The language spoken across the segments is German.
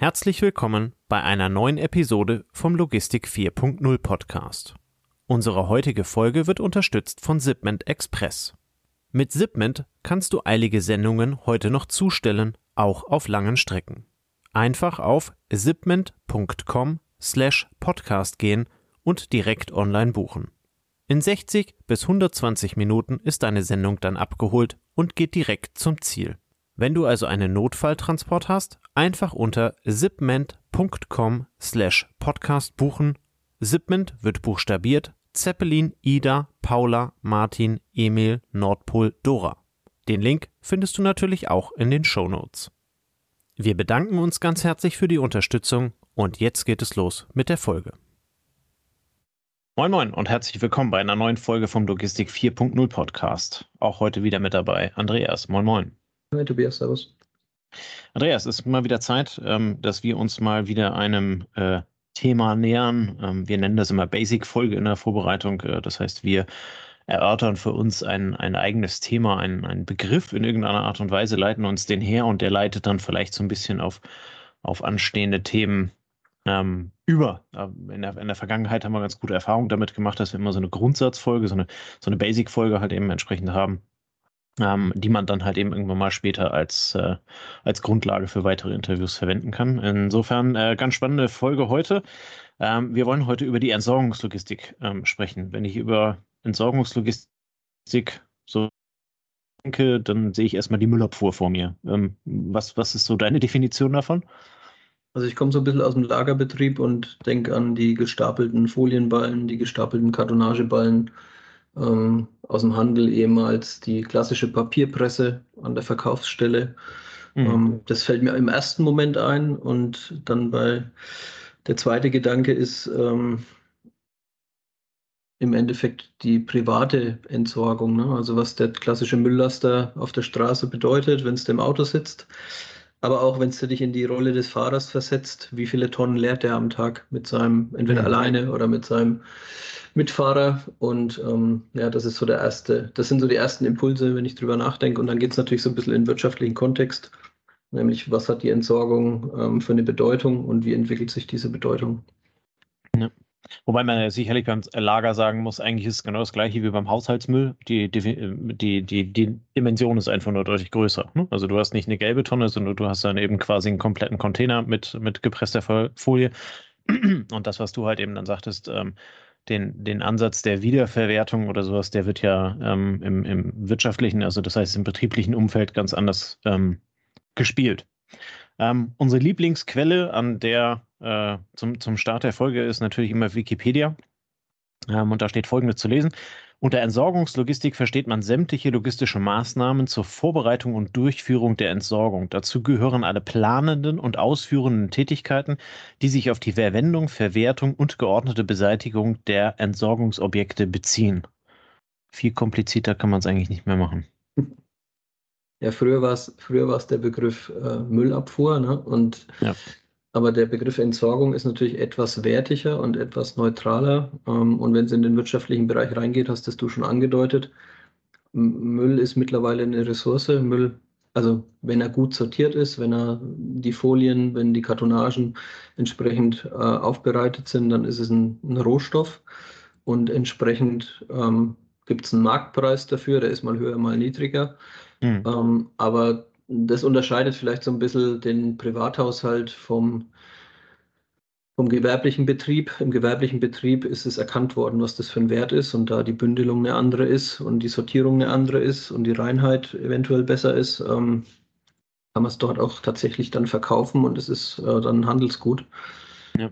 Herzlich willkommen bei einer neuen Episode vom Logistik 4.0 Podcast. Unsere heutige Folge wird unterstützt von Zipment Express. Mit Zipment kannst du eilige Sendungen heute noch zustellen, auch auf langen Strecken. Einfach auf zipment.com slash podcast gehen und direkt online buchen. In 60 bis 120 Minuten ist deine Sendung dann abgeholt und geht direkt zum Ziel. Wenn du also einen Notfalltransport hast, einfach unter zipment.com slash podcast buchen. Zipment wird buchstabiert Zeppelin, Ida, Paula, Martin, Emil, Nordpol, Dora. Den Link findest du natürlich auch in den Show Notes. Wir bedanken uns ganz herzlich für die Unterstützung und jetzt geht es los mit der Folge. Moin Moin und herzlich willkommen bei einer neuen Folge vom Logistik 4.0 Podcast. Auch heute wieder mit dabei Andreas. Moin Moin. Hi Tobias, servus. Andreas, es ist mal wieder Zeit, ähm, dass wir uns mal wieder einem äh, Thema nähern. Ähm, wir nennen das immer Basic-Folge in der Vorbereitung. Äh, das heißt, wir erörtern für uns ein, ein eigenes Thema, einen, einen Begriff in irgendeiner Art und Weise, leiten uns den her und der leitet dann vielleicht so ein bisschen auf, auf anstehende Themen ähm, über. In der, in der Vergangenheit haben wir ganz gute Erfahrungen damit gemacht, dass wir immer so eine Grundsatzfolge, so eine, so eine Basic-Folge halt eben entsprechend haben ähm, die man dann halt eben irgendwann mal später als, äh, als Grundlage für weitere Interviews verwenden kann. Insofern äh, ganz spannende Folge heute. Ähm, wir wollen heute über die Entsorgungslogistik ähm, sprechen. Wenn ich über Entsorgungslogistik so denke, dann sehe ich erstmal die Müllabfuhr vor mir. Ähm, was, was ist so deine Definition davon? Also ich komme so ein bisschen aus dem Lagerbetrieb und denke an die gestapelten Folienballen, die gestapelten Kartonageballen, ähm, aus dem Handel ehemals die klassische Papierpresse an der Verkaufsstelle. Mhm. Ähm, das fällt mir im ersten Moment ein und dann bei der zweite Gedanke ist ähm, im Endeffekt die private Entsorgung, ne? also was der klassische Mülllaster auf der Straße bedeutet, wenn es dem Auto sitzt. Aber auch wenn es dich in die Rolle des Fahrers versetzt, wie viele Tonnen leert er am Tag mit seinem, entweder mhm. alleine oder mit seinem Mitfahrer. Und ähm, ja, das ist so der erste, das sind so die ersten Impulse, wenn ich drüber nachdenke. Und dann geht es natürlich so ein bisschen in wirtschaftlichen Kontext, nämlich was hat die Entsorgung ähm, für eine Bedeutung und wie entwickelt sich diese Bedeutung. Ja. Wobei man ja sicherlich beim Lager sagen muss, eigentlich ist es genau das gleiche wie beim Haushaltsmüll. Die, die, die, die Dimension ist einfach nur deutlich größer. Ne? Also du hast nicht eine gelbe Tonne, sondern du hast dann eben quasi einen kompletten Container mit, mit gepresster Folie. Und das, was du halt eben dann sagtest, ähm, den, den Ansatz der Wiederverwertung oder sowas, der wird ja ähm, im, im wirtschaftlichen, also das heißt im betrieblichen Umfeld ganz anders ähm, gespielt. Ähm, unsere Lieblingsquelle an der äh, zum, zum Start der Folge ist natürlich immer Wikipedia. Ähm, und da steht folgendes zu lesen. Unter Entsorgungslogistik versteht man sämtliche logistische Maßnahmen zur Vorbereitung und Durchführung der Entsorgung. Dazu gehören alle planenden und ausführenden Tätigkeiten, die sich auf die Verwendung, Verwertung und geordnete Beseitigung der Entsorgungsobjekte beziehen. Viel komplizierter kann man es eigentlich nicht mehr machen. Ja, früher war es früher war's der Begriff äh, Müllabfuhr, ne? Und ja. Aber der Begriff Entsorgung ist natürlich etwas wertiger und etwas neutraler. Ähm, und wenn es in den wirtschaftlichen Bereich reingeht, hast du schon angedeutet, Müll ist mittlerweile eine Ressource. Müll, also wenn er gut sortiert ist, wenn er die Folien, wenn die Kartonagen entsprechend äh, aufbereitet sind, dann ist es ein, ein Rohstoff und entsprechend ähm, gibt es einen Marktpreis dafür, der ist mal höher, mal niedriger. Mhm. Ähm, aber das unterscheidet vielleicht so ein bisschen den Privathaushalt vom, vom gewerblichen Betrieb. Im gewerblichen Betrieb ist es erkannt worden, was das für ein Wert ist und da die Bündelung eine andere ist und die Sortierung eine andere ist und die Reinheit eventuell besser ist, ähm, kann man es dort auch tatsächlich dann verkaufen und es ist äh, dann Handelsgut. Ja.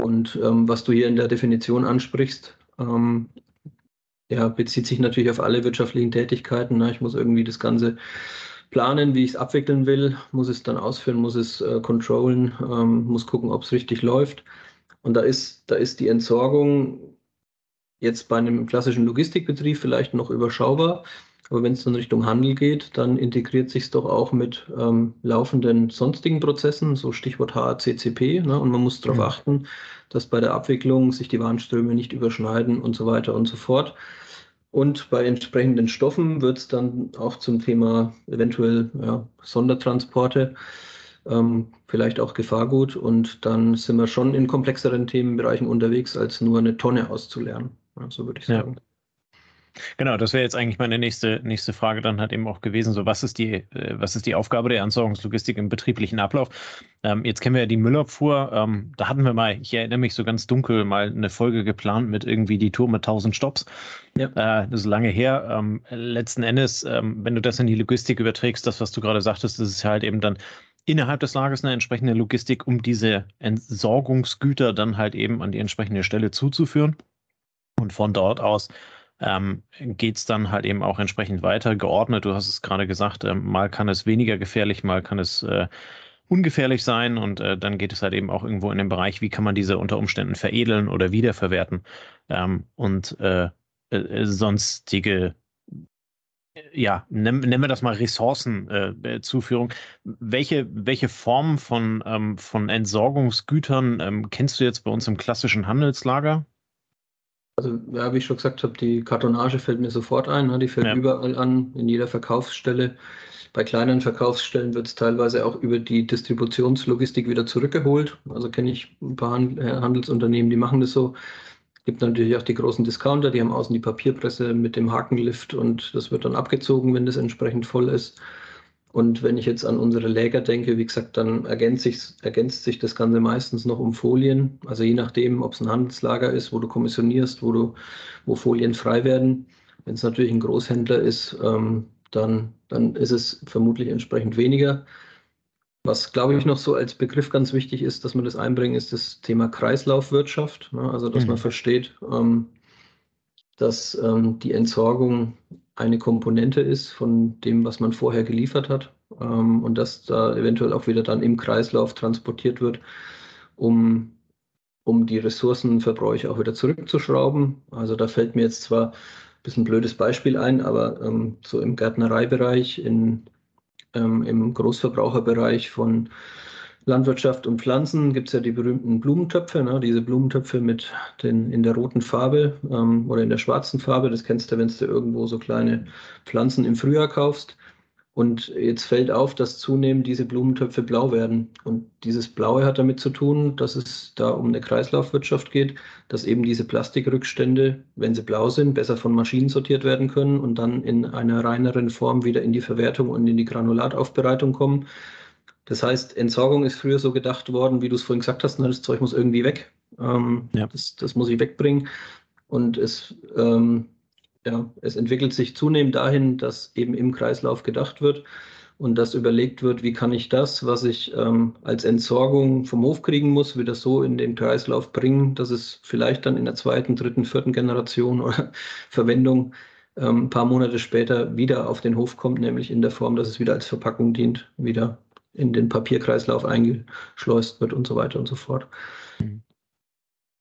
Und ähm, was du hier in der Definition ansprichst, ähm, ja, bezieht sich natürlich auf alle wirtschaftlichen Tätigkeiten. Ne? Ich muss irgendwie das Ganze planen, wie ich es abwickeln will, muss es dann ausführen, muss es äh, controllen, ähm, muss gucken, ob es richtig läuft. Und da ist, da ist die Entsorgung jetzt bei einem klassischen Logistikbetrieb vielleicht noch überschaubar. Aber wenn es dann Richtung Handel geht, dann integriert sich es doch auch mit ähm, laufenden sonstigen Prozessen, so Stichwort HACCP. Ne? Und man muss darauf mhm. achten, dass bei der Abwicklung sich die Warnströme nicht überschneiden und so weiter und so fort. Und bei entsprechenden Stoffen wird es dann auch zum Thema eventuell ja, Sondertransporte ähm, vielleicht auch Gefahrgut und dann sind wir schon in komplexeren Themenbereichen unterwegs, als nur eine Tonne auszulernen. So würde ich sagen. Ja. Genau, das wäre jetzt eigentlich meine nächste, nächste Frage dann halt eben auch gewesen. So, was ist die, äh, was ist die Aufgabe der Entsorgungslogistik im betrieblichen Ablauf? Ähm, jetzt kennen wir ja die Müllabfuhr. Ähm, da hatten wir mal, ich erinnere mich so ganz dunkel, mal eine Folge geplant mit irgendwie die Tour mit 1000 Stops. Ja. Äh, das ist lange her. Ähm, letzten Endes, ähm, wenn du das in die Logistik überträgst, das, was du gerade sagtest, das ist halt eben dann innerhalb des Lagers eine entsprechende Logistik, um diese Entsorgungsgüter dann halt eben an die entsprechende Stelle zuzuführen. Und von dort aus ähm, geht es dann halt eben auch entsprechend weiter, geordnet. Du hast es gerade gesagt, äh, mal kann es weniger gefährlich, mal kann es äh, ungefährlich sein und äh, dann geht es halt eben auch irgendwo in den Bereich, wie kann man diese unter Umständen veredeln oder wiederverwerten ähm, und äh, äh, sonstige ja, nennen wir das mal Ressourcenzuführung. Äh, welche, welche Form von, ähm, von Entsorgungsgütern ähm, kennst du jetzt bei uns im klassischen Handelslager? Also, ja, wie ich schon gesagt habe, die Kartonage fällt mir sofort ein. Ne? Die fällt ja. überall an, in jeder Verkaufsstelle. Bei kleinen Verkaufsstellen wird es teilweise auch über die Distributionslogistik wieder zurückgeholt. Also kenne ich ein paar äh, Handelsunternehmen, die machen das so. Es gibt natürlich auch die großen Discounter, die haben außen die Papierpresse mit dem Hakenlift und das wird dann abgezogen, wenn das entsprechend voll ist. Und wenn ich jetzt an unsere Läger denke, wie gesagt, dann ergänzt sich, ergänzt sich das Ganze meistens noch um Folien. Also je nachdem, ob es ein Handelslager ist, wo du kommissionierst, wo, du, wo Folien frei werden. Wenn es natürlich ein Großhändler ist, ähm, dann, dann ist es vermutlich entsprechend weniger. Was, glaube ich, noch so als Begriff ganz wichtig ist, dass man das einbringen, ist das Thema Kreislaufwirtschaft. Ne? Also, dass mhm. man versteht, ähm, dass ähm, die Entsorgung eine Komponente ist von dem, was man vorher geliefert hat ähm, und dass da eventuell auch wieder dann im Kreislauf transportiert wird, um, um die Ressourcenverbräuche auch wieder zurückzuschrauben. Also da fällt mir jetzt zwar ein bisschen ein blödes Beispiel ein, aber ähm, so im Gärtnereibereich, in, ähm, im Großverbraucherbereich von Landwirtschaft und Pflanzen gibt es ja die berühmten Blumentöpfe, ne? diese Blumentöpfe mit den in der roten Farbe ähm, oder in der schwarzen Farbe. Das kennst du, wenn du irgendwo so kleine Pflanzen im Frühjahr kaufst. Und jetzt fällt auf, dass zunehmend diese Blumentöpfe blau werden. Und dieses Blaue hat damit zu tun, dass es da um eine Kreislaufwirtschaft geht, dass eben diese Plastikrückstände, wenn sie blau sind, besser von Maschinen sortiert werden können und dann in einer reineren Form wieder in die Verwertung und in die Granulataufbereitung kommen. Das heißt, Entsorgung ist früher so gedacht worden, wie du es vorhin gesagt hast, ne, das Zeug muss irgendwie weg. Ähm, ja. das, das, muss ich wegbringen. Und es, ähm, ja, es entwickelt sich zunehmend dahin, dass eben im Kreislauf gedacht wird und dass überlegt wird, wie kann ich das, was ich ähm, als Entsorgung vom Hof kriegen muss, wieder so in den Kreislauf bringen, dass es vielleicht dann in der zweiten, dritten, vierten Generation oder Verwendung ähm, ein paar Monate später wieder auf den Hof kommt, nämlich in der Form, dass es wieder als Verpackung dient, wieder in den Papierkreislauf eingeschleust wird und so weiter und so fort. Mhm.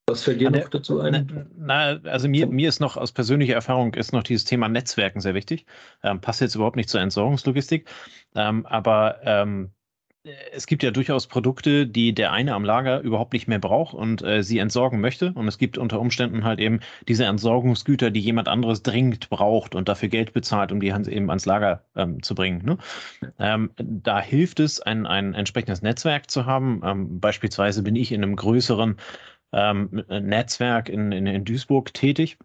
Was fällt dir noch dazu ein? Na, also mir, mir ist noch aus persönlicher Erfahrung ist noch dieses Thema Netzwerken sehr wichtig. Ähm, passt jetzt überhaupt nicht zur Entsorgungslogistik, ähm, aber ähm, es gibt ja durchaus Produkte, die der eine am Lager überhaupt nicht mehr braucht und äh, sie entsorgen möchte. Und es gibt unter Umständen halt eben diese Entsorgungsgüter, die jemand anderes dringend braucht und dafür Geld bezahlt, um die eben ans Lager ähm, zu bringen. Ne? Ähm, da hilft es, ein, ein entsprechendes Netzwerk zu haben. Ähm, beispielsweise bin ich in einem größeren ähm, Netzwerk in, in, in Duisburg tätig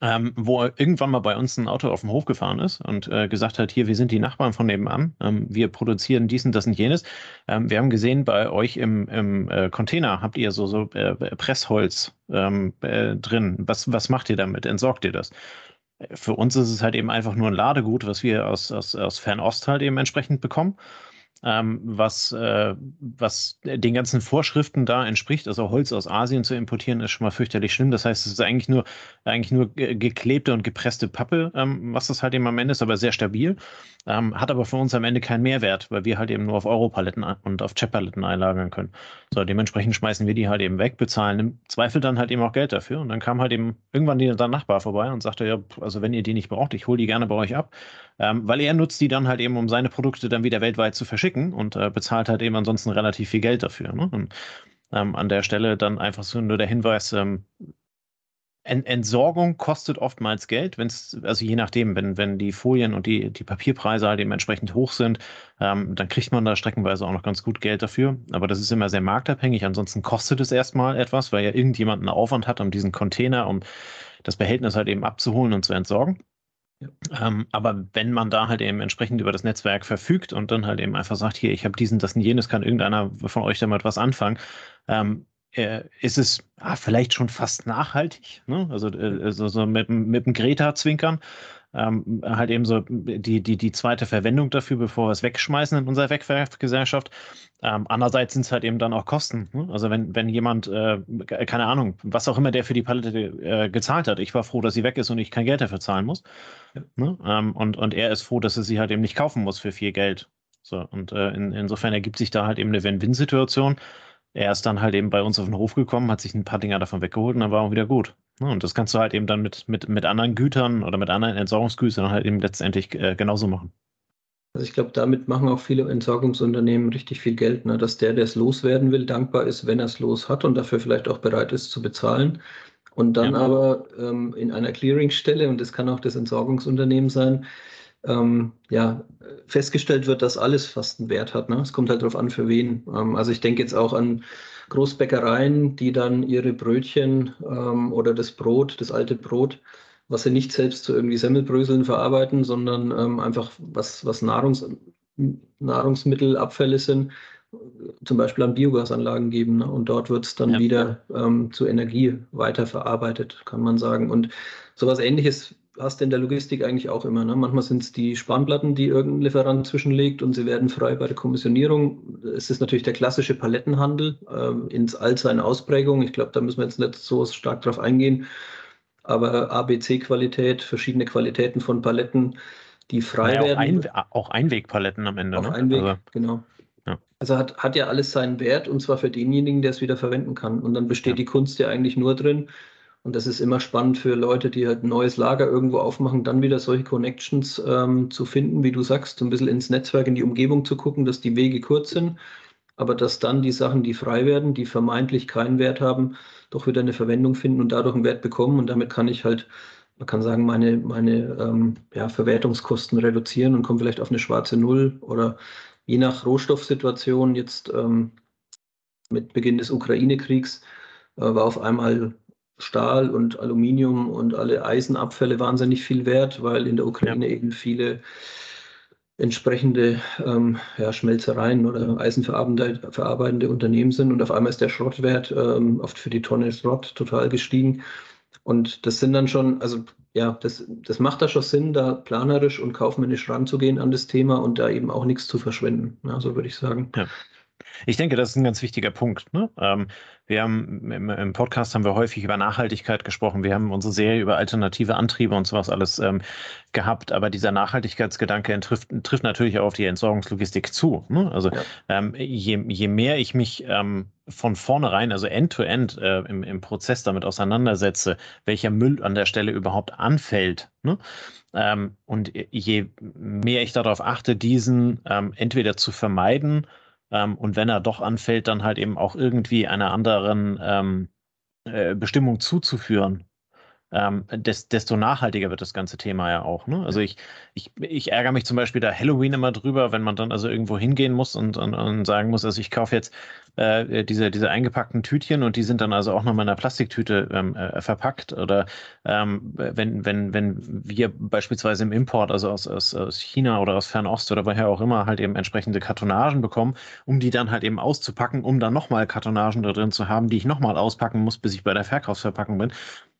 ähm, wo irgendwann mal bei uns ein Auto auf dem Hof gefahren ist und äh, gesagt hat, hier, wir sind die Nachbarn von nebenan, ähm, wir produzieren dies und das und jenes. Ähm, wir haben gesehen, bei euch im, im äh, Container habt ihr so, so äh, Pressholz ähm, äh, drin. Was, was macht ihr damit? Entsorgt ihr das? Für uns ist es halt eben einfach nur ein Ladegut, was wir aus, aus, aus Fernost halt eben entsprechend bekommen ähm, was, äh, was den ganzen Vorschriften da entspricht. Also Holz aus Asien zu importieren, ist schon mal fürchterlich schlimm. Das heißt, es ist eigentlich nur, eigentlich nur geklebte und gepresste Pappe, ähm, was das halt eben am Ende ist, aber sehr stabil. Ähm, hat aber für uns am Ende keinen Mehrwert, weil wir halt eben nur auf Europaletten und auf Chip-Paletten einlagern können. So, dementsprechend schmeißen wir die halt eben weg, bezahlen im Zweifel dann halt eben auch Geld dafür. Und dann kam halt eben irgendwann der Nachbar vorbei und sagte, ja, also wenn ihr die nicht braucht, ich hole die gerne bei euch ab. Ähm, weil er nutzt die dann halt eben, um seine Produkte dann wieder weltweit zu verschicken und äh, bezahlt halt eben ansonsten relativ viel Geld dafür. Ne? Und ähm, an der Stelle dann einfach so nur der Hinweis, ähm, Entsorgung kostet oftmals Geld, wenn es, also je nachdem, wenn, wenn die Folien und die, die Papierpreise halt dementsprechend hoch sind, ähm, dann kriegt man da streckenweise auch noch ganz gut Geld dafür. Aber das ist immer sehr marktabhängig. Ansonsten kostet es erstmal etwas, weil ja irgendjemand einen Aufwand hat, um diesen Container, um das Behältnis halt eben abzuholen und zu entsorgen. Ähm, aber wenn man da halt eben entsprechend über das Netzwerk verfügt und dann halt eben einfach sagt, hier, ich habe diesen, das und jenes, kann irgendeiner von euch damit was anfangen, ähm, äh, ist es ah, vielleicht schon fast nachhaltig. Ne? Also äh, so, so mit, mit dem Greta-Zwinkern. Ähm, halt eben so die, die, die zweite Verwendung dafür, bevor wir es wegschmeißen in unserer Wegwerfgesellschaft. Ähm, andererseits sind es halt eben dann auch Kosten. Ne? Also wenn, wenn jemand, äh, keine Ahnung, was auch immer der für die Palette äh, gezahlt hat, ich war froh, dass sie weg ist und ich kein Geld dafür zahlen muss. Ja. Ne? Ähm, und, und er ist froh, dass er sie halt eben nicht kaufen muss für viel Geld. So, und äh, in, insofern ergibt sich da halt eben eine Win-Win-Situation er ist dann halt eben bei uns auf den Hof gekommen, hat sich ein paar Dinger davon weggeholt und dann war auch wieder gut. Und das kannst du halt eben dann mit, mit, mit anderen Gütern oder mit anderen Entsorgungsgütern halt eben letztendlich äh, genauso machen. Also ich glaube, damit machen auch viele Entsorgungsunternehmen richtig viel Geld, ne? dass der, der es loswerden will, dankbar ist, wenn er es los hat und dafür vielleicht auch bereit ist zu bezahlen. Und dann ja. aber ähm, in einer Clearingstelle, und das kann auch das Entsorgungsunternehmen sein, ähm, ja, festgestellt wird, dass alles fast einen Wert hat. Ne? Es kommt halt darauf an, für wen. Ähm, also ich denke jetzt auch an Großbäckereien, die dann ihre Brötchen ähm, oder das Brot, das alte Brot, was sie nicht selbst zu irgendwie Semmelbröseln verarbeiten, sondern ähm, einfach was, was Nahrungs, Nahrungsmittelabfälle sind, zum Beispiel an Biogasanlagen geben. Ne? Und dort wird es dann ja. wieder ähm, zu Energie weiterverarbeitet, kann man sagen. Und sowas ähnliches hast du in der Logistik eigentlich auch immer. Ne? Manchmal sind es die Spanplatten, die irgendein Lieferant zwischenlegt und sie werden frei bei der Kommissionierung. Es ist natürlich der klassische Palettenhandel äh, ins all seine Ausprägung. Ich glaube, da müssen wir jetzt nicht so stark drauf eingehen. Aber ABC-Qualität, verschiedene Qualitäten von Paletten, die frei naja, werden. Auch, ein, auch Einwegpaletten am Ende. Auch ne? Einweg, also, genau. Ja. Also hat, hat ja alles seinen Wert und zwar für denjenigen, der es wieder verwenden kann. Und dann besteht ja. die Kunst ja eigentlich nur drin, und das ist immer spannend für Leute, die halt ein neues Lager irgendwo aufmachen, dann wieder solche Connections ähm, zu finden, wie du sagst, so ein bisschen ins Netzwerk, in die Umgebung zu gucken, dass die Wege kurz sind, aber dass dann die Sachen, die frei werden, die vermeintlich keinen Wert haben, doch wieder eine Verwendung finden und dadurch einen Wert bekommen. Und damit kann ich halt, man kann sagen, meine, meine ähm, ja, Verwertungskosten reduzieren und komme vielleicht auf eine schwarze Null oder je nach Rohstoffsituation jetzt ähm, mit Beginn des Ukraine-Kriegs äh, war auf einmal Stahl und Aluminium und alle Eisenabfälle wahnsinnig viel wert, weil in der Ukraine ja. eben viele entsprechende ähm, ja, Schmelzereien oder eisenverarbeitende Unternehmen sind und auf einmal ist der Schrottwert ähm, oft für die Tonne Schrott total gestiegen. Und das sind dann schon, also ja, das, das macht da schon Sinn, da planerisch und kaufmännisch ranzugehen an das Thema und da eben auch nichts zu verschwenden. Ja, so würde ich sagen. Ja. Ich denke, das ist ein ganz wichtiger Punkt. Ne? Ähm, wir haben im, im, Podcast haben wir häufig über Nachhaltigkeit gesprochen. Wir haben unsere Serie über alternative Antriebe und sowas alles ähm, gehabt. Aber dieser Nachhaltigkeitsgedanke trifft, trifft natürlich auch auf die Entsorgungslogistik zu. Ne? Also ja. ähm, je, je mehr ich mich ähm, von vornherein, also end-to-end -end, äh, im, im Prozess damit auseinandersetze, welcher Müll an der Stelle überhaupt anfällt. Ne? Ähm, und je mehr ich darauf achte, diesen ähm, entweder zu vermeiden, ähm, und wenn er doch anfällt, dann halt eben auch irgendwie einer anderen ähm, äh, Bestimmung zuzuführen ähm, desto nachhaltiger wird das ganze Thema ja auch. Ne? Also ich, ich, ich ärgere mich zum Beispiel da Halloween immer drüber, wenn man dann also irgendwo hingehen muss und, und, und sagen muss, also ich kaufe jetzt äh, diese, diese eingepackten Tütchen und die sind dann also auch noch mal in einer Plastiktüte ähm, äh, verpackt. Oder ähm, wenn, wenn, wenn wir beispielsweise im Import, also aus, aus, aus China oder aus Fernost oder woher auch immer, halt eben entsprechende Kartonagen bekommen, um die dann halt eben auszupacken, um dann nochmal Kartonagen da drin zu haben, die ich nochmal auspacken muss, bis ich bei der Verkaufsverpackung bin.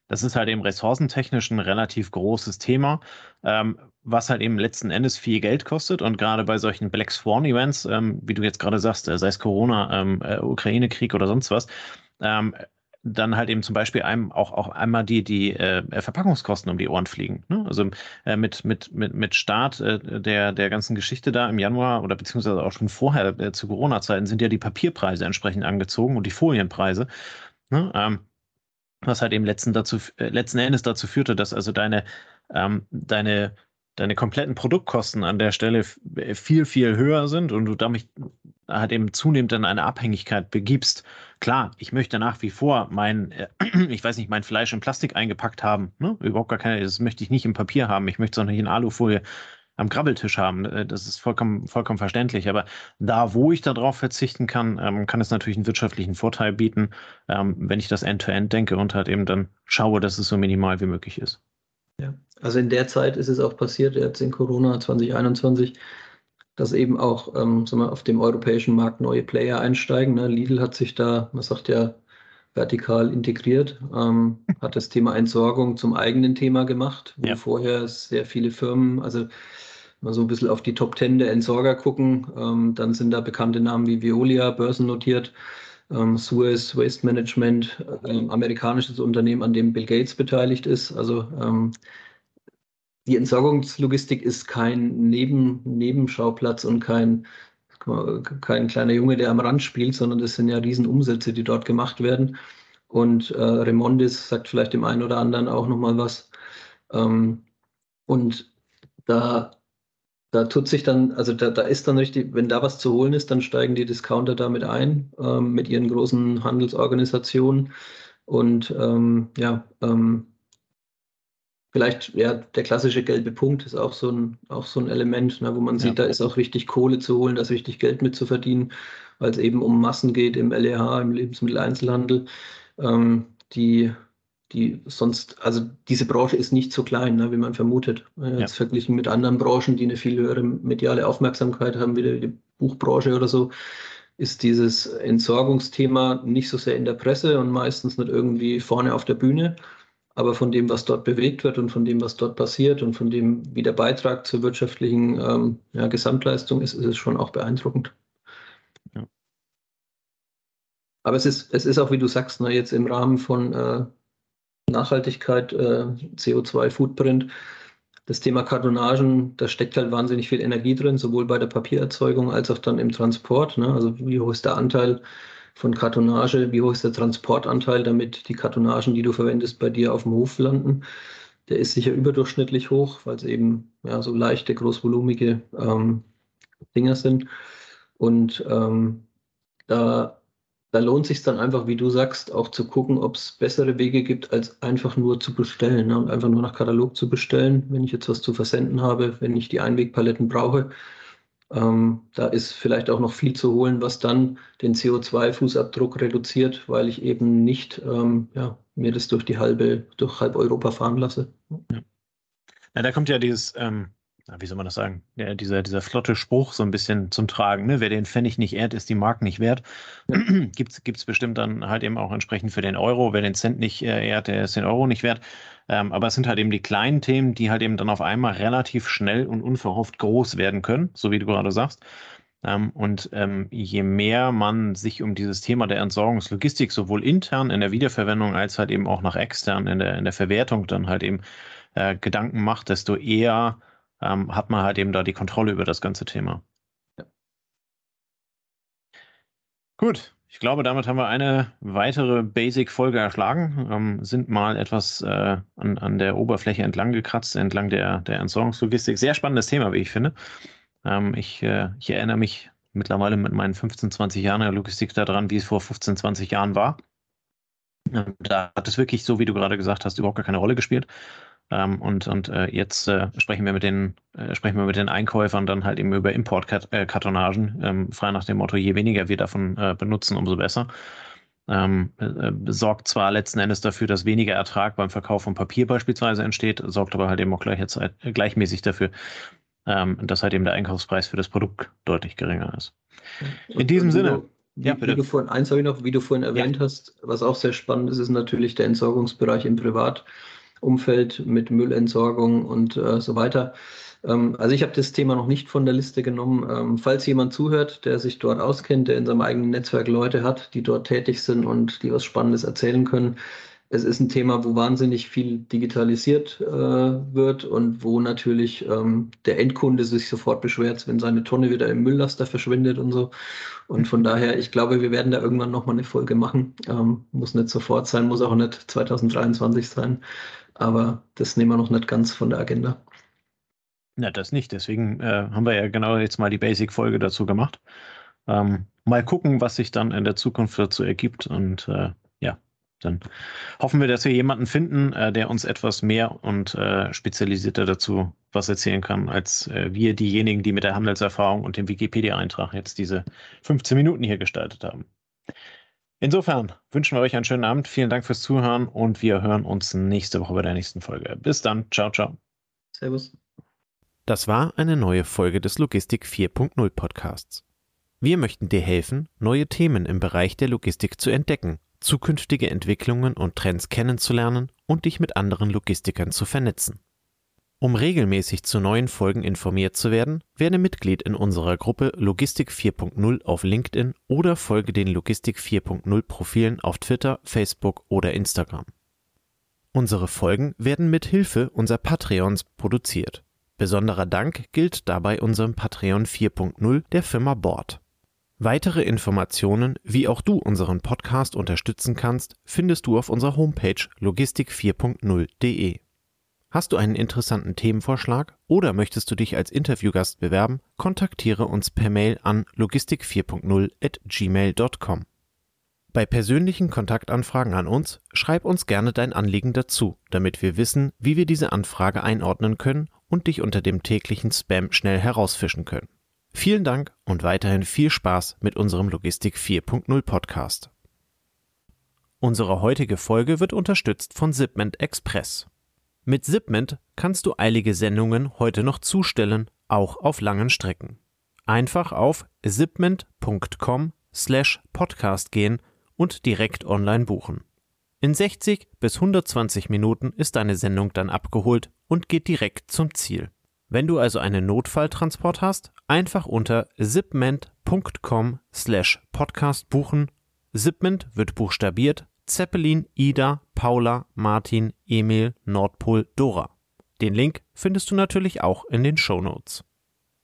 Das ist halt eben ressourcentechnisch ein relativ großes Thema, ähm, was halt eben letzten Endes viel Geld kostet. Und gerade bei solchen Black Swan Events, ähm, wie du jetzt gerade sagst, äh, sei es Corona, ähm, äh, Ukraine-Krieg oder sonst was, ähm, dann halt eben zum Beispiel einem auch, auch einmal die, die äh, Verpackungskosten um die Ohren fliegen. Ne? Also äh, mit, mit, mit, mit Start äh, der, der ganzen Geschichte da im Januar oder beziehungsweise auch schon vorher äh, zu Corona-Zeiten sind ja die Papierpreise entsprechend angezogen und die Folienpreise. Ne? Ähm, was halt eben letzten, dazu, äh, letzten Endes dazu führte, dass also deine, ähm, deine, deine kompletten Produktkosten an der Stelle viel, viel höher sind und du damit halt eben zunehmend in eine Abhängigkeit begibst. Klar, ich möchte nach wie vor mein, äh, ich weiß nicht, mein Fleisch in Plastik eingepackt haben. Ne? Überhaupt gar keine, das möchte ich nicht im Papier haben. Ich möchte es auch nicht in Alufolie am Grabbeltisch haben. Äh, das ist vollkommen, vollkommen verständlich. Aber da, wo ich darauf verzichten kann, ähm, kann es natürlich einen wirtschaftlichen Vorteil bieten, ähm, wenn ich das End-to-End -End denke und halt eben dann schaue, dass es so minimal wie möglich ist. Ja, also in der Zeit ist es auch passiert, jetzt in Corona 2021, dass eben auch ähm, sagen wir, auf dem europäischen Markt neue Player einsteigen. Ne? Lidl hat sich da, man sagt ja, vertikal integriert, ähm, hat das Thema Entsorgung zum eigenen Thema gemacht, wo ja. vorher sehr viele Firmen, also mal so ein bisschen auf die Top Ten der Entsorger gucken, ähm, dann sind da bekannte Namen wie Veolia, börsennotiert, ähm, Suez Waste Management, äh, amerikanisches Unternehmen, an dem Bill Gates beteiligt ist. Also ähm, die Entsorgungslogistik ist kein Neben, Nebenschauplatz und kein, kein kleiner Junge, der am Rand spielt, sondern das sind ja Riesenumsätze, die dort gemacht werden. Und äh, Remondis sagt vielleicht dem einen oder anderen auch nochmal was. Ähm, und da da tut sich dann, also da, da ist dann richtig, wenn da was zu holen ist, dann steigen die Discounter damit ein, ähm, mit ihren großen Handelsorganisationen. Und ähm, ja, ähm, vielleicht, ja, der klassische gelbe Punkt ist auch so ein, auch so ein Element, ne, wo man sieht, ja. da ist auch richtig Kohle zu holen, da ist richtig Geld mitzuverdienen, weil es eben um Massen geht im LEH, im Lebensmitteleinzelhandel. Ähm, die die sonst, also diese Branche ist nicht so klein, ne, wie man vermutet. Jetzt ja. verglichen mit anderen Branchen, die eine viel höhere mediale Aufmerksamkeit haben, wie die Buchbranche oder so, ist dieses Entsorgungsthema nicht so sehr in der Presse und meistens nicht irgendwie vorne auf der Bühne. Aber von dem, was dort bewegt wird und von dem, was dort passiert und von dem, wie der Beitrag zur wirtschaftlichen ähm, ja, Gesamtleistung ist, ist es schon auch beeindruckend. Ja. Aber es ist, es ist auch, wie du sagst, ne, jetzt im Rahmen von äh, Nachhaltigkeit, äh, CO2-Footprint. Das Thema Kartonagen, da steckt halt wahnsinnig viel Energie drin, sowohl bei der Papiererzeugung als auch dann im Transport. Ne? Also wie hoch ist der Anteil von Kartonage, wie hoch ist der Transportanteil, damit die Kartonagen, die du verwendest, bei dir auf dem Hof landen. Der ist sicher überdurchschnittlich hoch, weil es eben ja, so leichte, großvolumige ähm, Dinger sind. Und ähm, da da lohnt sich dann einfach, wie du sagst, auch zu gucken, ob es bessere Wege gibt, als einfach nur zu bestellen ne? und einfach nur nach Katalog zu bestellen, wenn ich jetzt was zu versenden habe, wenn ich die Einwegpaletten brauche. Ähm, da ist vielleicht auch noch viel zu holen, was dann den CO2-Fußabdruck reduziert, weil ich eben nicht ähm, ja, mir das durch die halbe, durch halb Europa fahren lasse. Ja. ja da kommt ja dieses ähm, wie soll man das sagen, ja, dieser, dieser flotte Spruch so ein bisschen zum Tragen. Ne? Wer den Pfennig nicht ehrt, ist die Mark nicht wert. Ja. Gibt es bestimmt dann halt eben auch entsprechend für den Euro. Wer den Cent nicht äh, ehrt, der ist den Euro nicht wert. Ähm, aber es sind halt eben die kleinen Themen, die halt eben dann auf einmal relativ schnell und unverhofft groß werden können, so wie du gerade sagst. Ähm, und ähm, je mehr man sich um dieses Thema der Entsorgungslogistik sowohl intern in der Wiederverwendung als halt eben auch nach extern in der, in der Verwertung dann halt eben äh, Gedanken macht, desto eher ähm, hat man halt eben da die Kontrolle über das ganze Thema. Ja. Gut, ich glaube, damit haben wir eine weitere Basic-Folge erschlagen, ähm, sind mal etwas äh, an, an der Oberfläche entlang gekratzt, entlang der, der Entsorgungslogistik. Sehr spannendes Thema, wie ich finde. Ähm, ich, äh, ich erinnere mich mittlerweile mit meinen 15, 20 Jahren der Logistik daran, wie es vor 15, 20 Jahren war. Ähm, da hat es wirklich, so wie du gerade gesagt hast, überhaupt gar keine Rolle gespielt. Ähm, und und äh, jetzt äh, sprechen wir mit den äh, sprechen wir mit den Einkäufern dann halt eben über Importkartonagen, ähm, frei nach dem Motto, je weniger wir davon äh, benutzen, umso besser. Ähm, äh, sorgt zwar letzten Endes dafür, dass weniger Ertrag beim Verkauf von Papier beispielsweise entsteht, sorgt aber halt eben auch gleich, äh, gleichmäßig dafür, ähm, dass halt eben der Einkaufspreis für das Produkt deutlich geringer ist. In diesem Sinne. Wie, ja. Wie du vorhin, eins habe ich noch, wie du vorhin erwähnt ja. hast, was auch sehr spannend ist, ist natürlich der Entsorgungsbereich im Privat. Umfeld mit Müllentsorgung und äh, so weiter. Ähm, also ich habe das Thema noch nicht von der Liste genommen. Ähm, falls jemand zuhört, der sich dort auskennt, der in seinem eigenen Netzwerk Leute hat, die dort tätig sind und die was Spannendes erzählen können, es ist ein Thema, wo wahnsinnig viel digitalisiert äh, wird und wo natürlich ähm, der Endkunde sich sofort beschwert, wenn seine Tonne wieder im Mülllaster verschwindet und so. Und von daher, ich glaube, wir werden da irgendwann nochmal eine Folge machen. Ähm, muss nicht sofort sein, muss auch nicht 2023 sein aber das nehmen wir noch nicht ganz von der Agenda. Na, das nicht. Deswegen äh, haben wir ja genau jetzt mal die Basic-Folge dazu gemacht. Ähm, mal gucken, was sich dann in der Zukunft dazu ergibt. Und äh, ja, dann hoffen wir, dass wir jemanden finden, äh, der uns etwas mehr und äh, spezialisierter dazu was erzählen kann, als äh, wir diejenigen, die mit der Handelserfahrung und dem Wikipedia-Eintrag jetzt diese 15 Minuten hier gestaltet haben. Insofern wünschen wir euch einen schönen Abend. Vielen Dank fürs Zuhören und wir hören uns nächste Woche bei der nächsten Folge. Bis dann. Ciao, ciao. Servus. Das war eine neue Folge des Logistik 4.0 Podcasts. Wir möchten dir helfen, neue Themen im Bereich der Logistik zu entdecken, zukünftige Entwicklungen und Trends kennenzulernen und dich mit anderen Logistikern zu vernetzen. Um regelmäßig zu neuen Folgen informiert zu werden, werde Mitglied in unserer Gruppe Logistik 4.0 auf LinkedIn oder folge den Logistik 4.0 Profilen auf Twitter, Facebook oder Instagram. Unsere Folgen werden mit Hilfe unserer Patreons produziert. Besonderer Dank gilt dabei unserem Patreon 4.0 der Firma Bord. Weitere Informationen, wie auch du unseren Podcast unterstützen kannst, findest du auf unserer Homepage logistik4.0.de. Hast du einen interessanten Themenvorschlag oder möchtest du dich als Interviewgast bewerben, kontaktiere uns per Mail an logistik4.0 at gmail.com. Bei persönlichen Kontaktanfragen an uns schreib uns gerne dein Anliegen dazu, damit wir wissen, wie wir diese Anfrage einordnen können und dich unter dem täglichen Spam schnell herausfischen können. Vielen Dank und weiterhin viel Spaß mit unserem Logistik 4.0 Podcast. Unsere heutige Folge wird unterstützt von Zipment Express. Mit Zipment kannst du eilige Sendungen heute noch zustellen, auch auf langen Strecken. Einfach auf zipment.com slash podcast gehen und direkt online buchen. In 60 bis 120 Minuten ist deine Sendung dann abgeholt und geht direkt zum Ziel. Wenn du also einen Notfalltransport hast, einfach unter zipment.com slash podcast buchen. Zipment wird buchstabiert Zeppelin, Ida, Paula, Martin, Emil, Nordpol, Dora. Den Link findest du natürlich auch in den Show Notes.